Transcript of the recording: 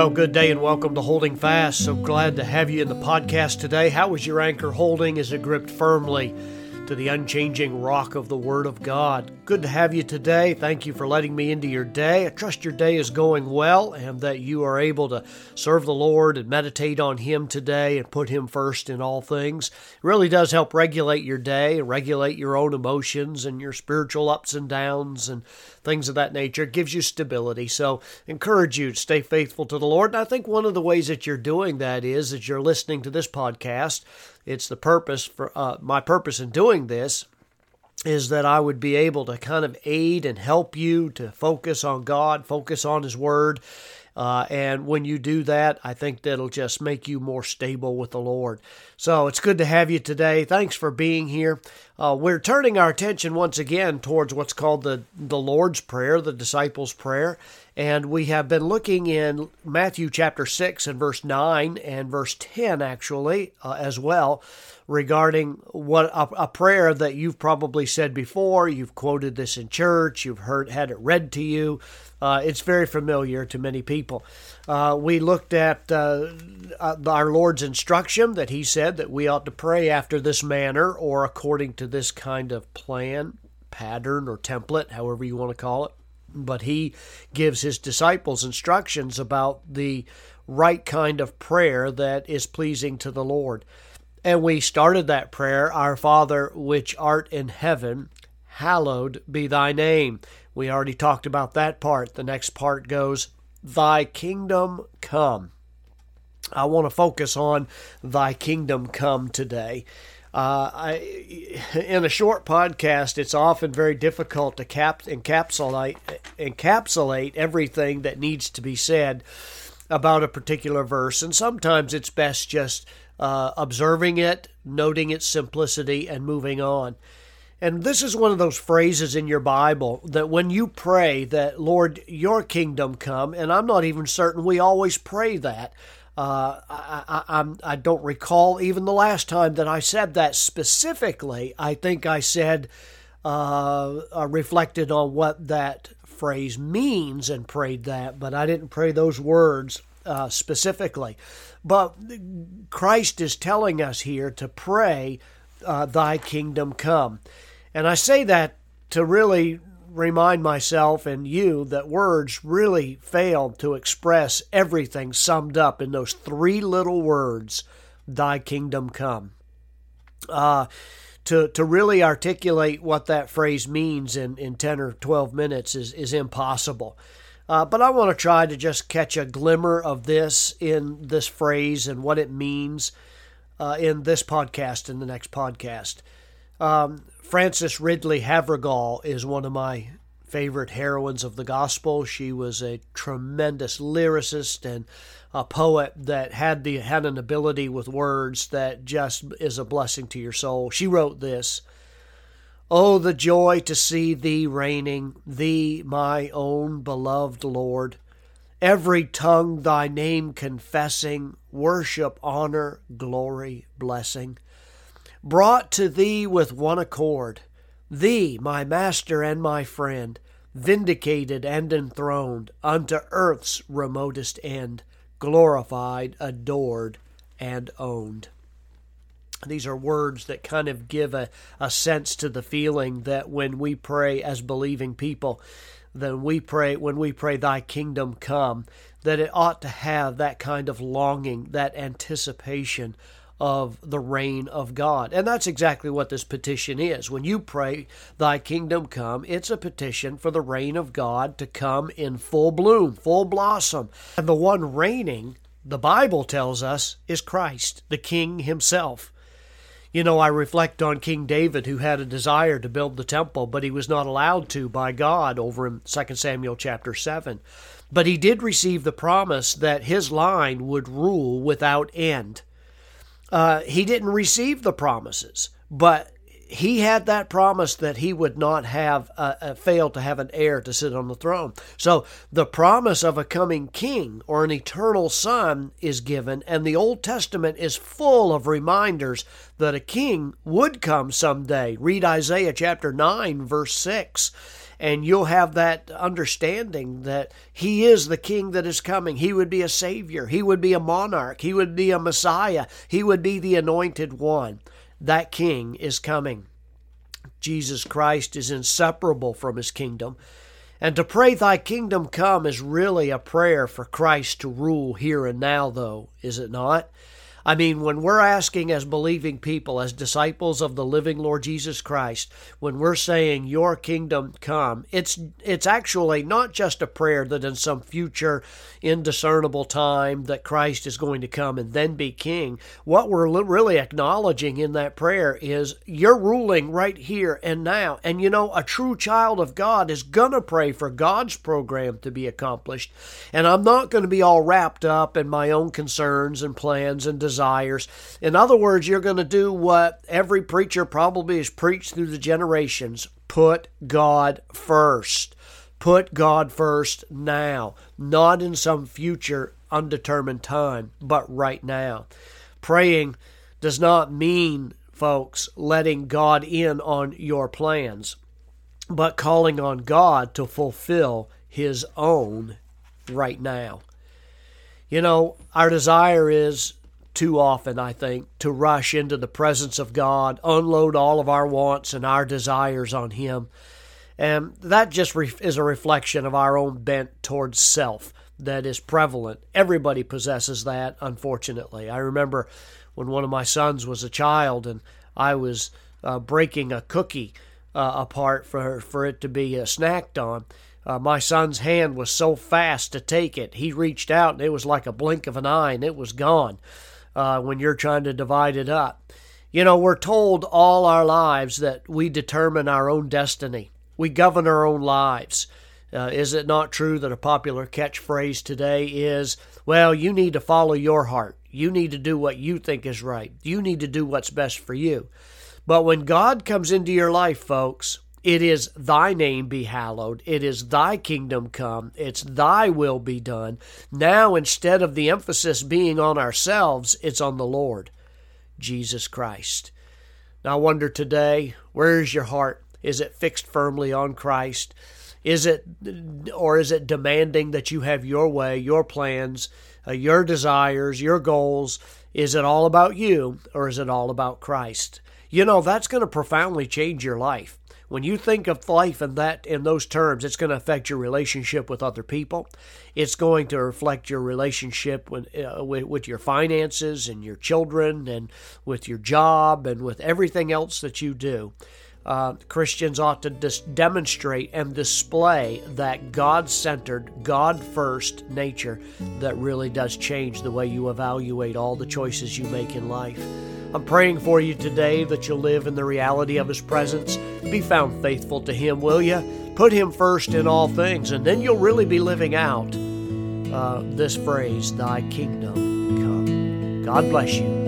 Well, good day and welcome to Holding Fast. So glad to have you in the podcast today. How was your anchor holding? Is it gripped firmly to the unchanging rock of the Word of God? Good to have you today. Thank you for letting me into your day. I trust your day is going well and that you are able to serve the Lord and meditate on Him today and put Him first in all things. It really does help regulate your day, regulate your own emotions and your spiritual ups and downs and things of that nature. It gives you stability. So, encourage you to stay faithful to the Lord. And I think one of the ways that you're doing that is that you're listening to this podcast. It's the purpose for uh, my purpose in doing this is that I would be able to kind of aid and help you to focus on God, focus on His Word. Uh, and when you do that, I think that'll just make you more stable with the Lord. So it's good to have you today. Thanks for being here. Uh, we're turning our attention once again towards what's called the, the Lord's Prayer, the disciples' prayer. And we have been looking in Matthew chapter 6 and verse 9 and verse 10, actually, uh, as well, regarding what a, a, prayer that you've probably said before. You've quoted this in church, you've heard had it read to you. Uh, it's very familiar to many people. Uh, we looked at uh, uh, our Lord's instruction that He said that we ought to pray after this manner or according to this kind of plan, pattern, or template, however you want to call it. But He gives His disciples instructions about the right kind of prayer that is pleasing to the Lord. And we started that prayer, Our Father which art in heaven, hallowed be thy name. We already talked about that part. The next part goes, Thy kingdom come. I want to focus on Thy kingdom come today. Uh, I, in a short podcast, it's often very difficult to cap, encapsulate encapsulate everything that needs to be said about a particular verse, and sometimes it's best just uh, observing it, noting its simplicity, and moving on. And this is one of those phrases in your Bible that when you pray that, Lord, your kingdom come, and I'm not even certain we always pray that. Uh, I, I, I, don't recall even the last time that I said that specifically. I think I said, uh, uh, reflected on what that phrase means and prayed that, but I didn't pray those words uh, specifically. But Christ is telling us here to pray, uh, Thy kingdom come. And I say that to really remind myself and you that words really fail to express everything summed up in those three little words, Thy kingdom come. Uh, to, to really articulate what that phrase means in, in 10 or 12 minutes is, is impossible. Uh, but I want to try to just catch a glimmer of this in this phrase and what it means uh, in this podcast and the next podcast. Um, Frances Ridley Havergal is one of my favorite heroines of the gospel. She was a tremendous lyricist and a poet that had the had an ability with words that just is a blessing to your soul. She wrote this. Oh, the joy to see thee reigning, thee, my own beloved Lord. Every tongue thy name confessing, worship, honor, glory, blessing brought to thee with one accord, thee, my master and my friend, vindicated and enthroned unto earth's remotest end, glorified, adored, and owned. These are words that kind of give a, a sense to the feeling that when we pray as believing people, then we pray when we pray thy kingdom come, that it ought to have that kind of longing, that anticipation of the reign of God. And that's exactly what this petition is. When you pray, Thy kingdom come, it's a petition for the reign of God to come in full bloom, full blossom. And the one reigning, the Bible tells us, is Christ, the King Himself. You know, I reflect on King David, who had a desire to build the temple, but he was not allowed to by God over in 2 Samuel chapter 7. But he did receive the promise that his line would rule without end uh, he didn't receive the promises, but he had that promise that he would not have uh, uh, fail to have an heir to sit on the throne. So the promise of a coming king or an eternal son is given, and the Old Testament is full of reminders that a king would come someday. Read Isaiah chapter 9, verse 6. And you'll have that understanding that He is the King that is coming. He would be a Savior, He would be a monarch, He would be a Messiah, He would be the anointed one. That King is coming. Jesus Christ is inseparable from His kingdom. And to pray, Thy kingdom come, is really a prayer for Christ to rule here and now, though, is it not? I mean, when we're asking as believing people, as disciples of the living Lord Jesus Christ, when we're saying, Your kingdom come, it's, it's actually not just a prayer that in some future indiscernible time that Christ is going to come and then be king. What we're really acknowledging in that prayer is, You're ruling right here and now. And you know, a true child of God is going to pray for God's program to be accomplished. And I'm not going to be all wrapped up in my own concerns and plans and desires desires. In other words, you're going to do what every preacher probably has preached through the generations put God first. Put God first now, not in some future undetermined time, but right now. Praying does not mean, folks, letting God in on your plans, but calling on God to fulfill His own right now. You know, our desire is too often, I think, to rush into the presence of God, unload all of our wants and our desires on Him. And that just is a reflection of our own bent towards self that is prevalent. Everybody possesses that, unfortunately. I remember when one of my sons was a child and I was uh, breaking a cookie uh, apart for, for it to be uh, snacked on. Uh, my son's hand was so fast to take it. He reached out and it was like a blink of an eye and it was gone uh, when you're trying to divide it up. You know, we're told all our lives that we determine our own destiny, we govern our own lives. Uh, is it not true that a popular catchphrase today is, well, you need to follow your heart. You need to do what you think is right. You need to do what's best for you. But when God comes into your life, folks, it is thy name be hallowed. It is thy kingdom come. It's thy will be done. Now, instead of the emphasis being on ourselves, it's on the Lord, Jesus Christ. Now, I wonder today, where is your heart? Is it fixed firmly on Christ? Is it, or is it demanding that you have your way, your plans, uh, your desires, your goals? Is it all about you, or is it all about Christ? You know, that's going to profoundly change your life. When you think of life in that in those terms, it's going to affect your relationship with other people. It's going to reflect your relationship with, uh, with, with your finances and your children and with your job and with everything else that you do uh, Christians ought to dis- demonstrate and display that God centered, God first nature that really does change the way you evaluate all the choices you make in life. I'm praying for you today that you'll live in the reality of His presence. Be found faithful to Him, will you? Put Him first in all things, and then you'll really be living out uh, this phrase, Thy kingdom come. God bless you.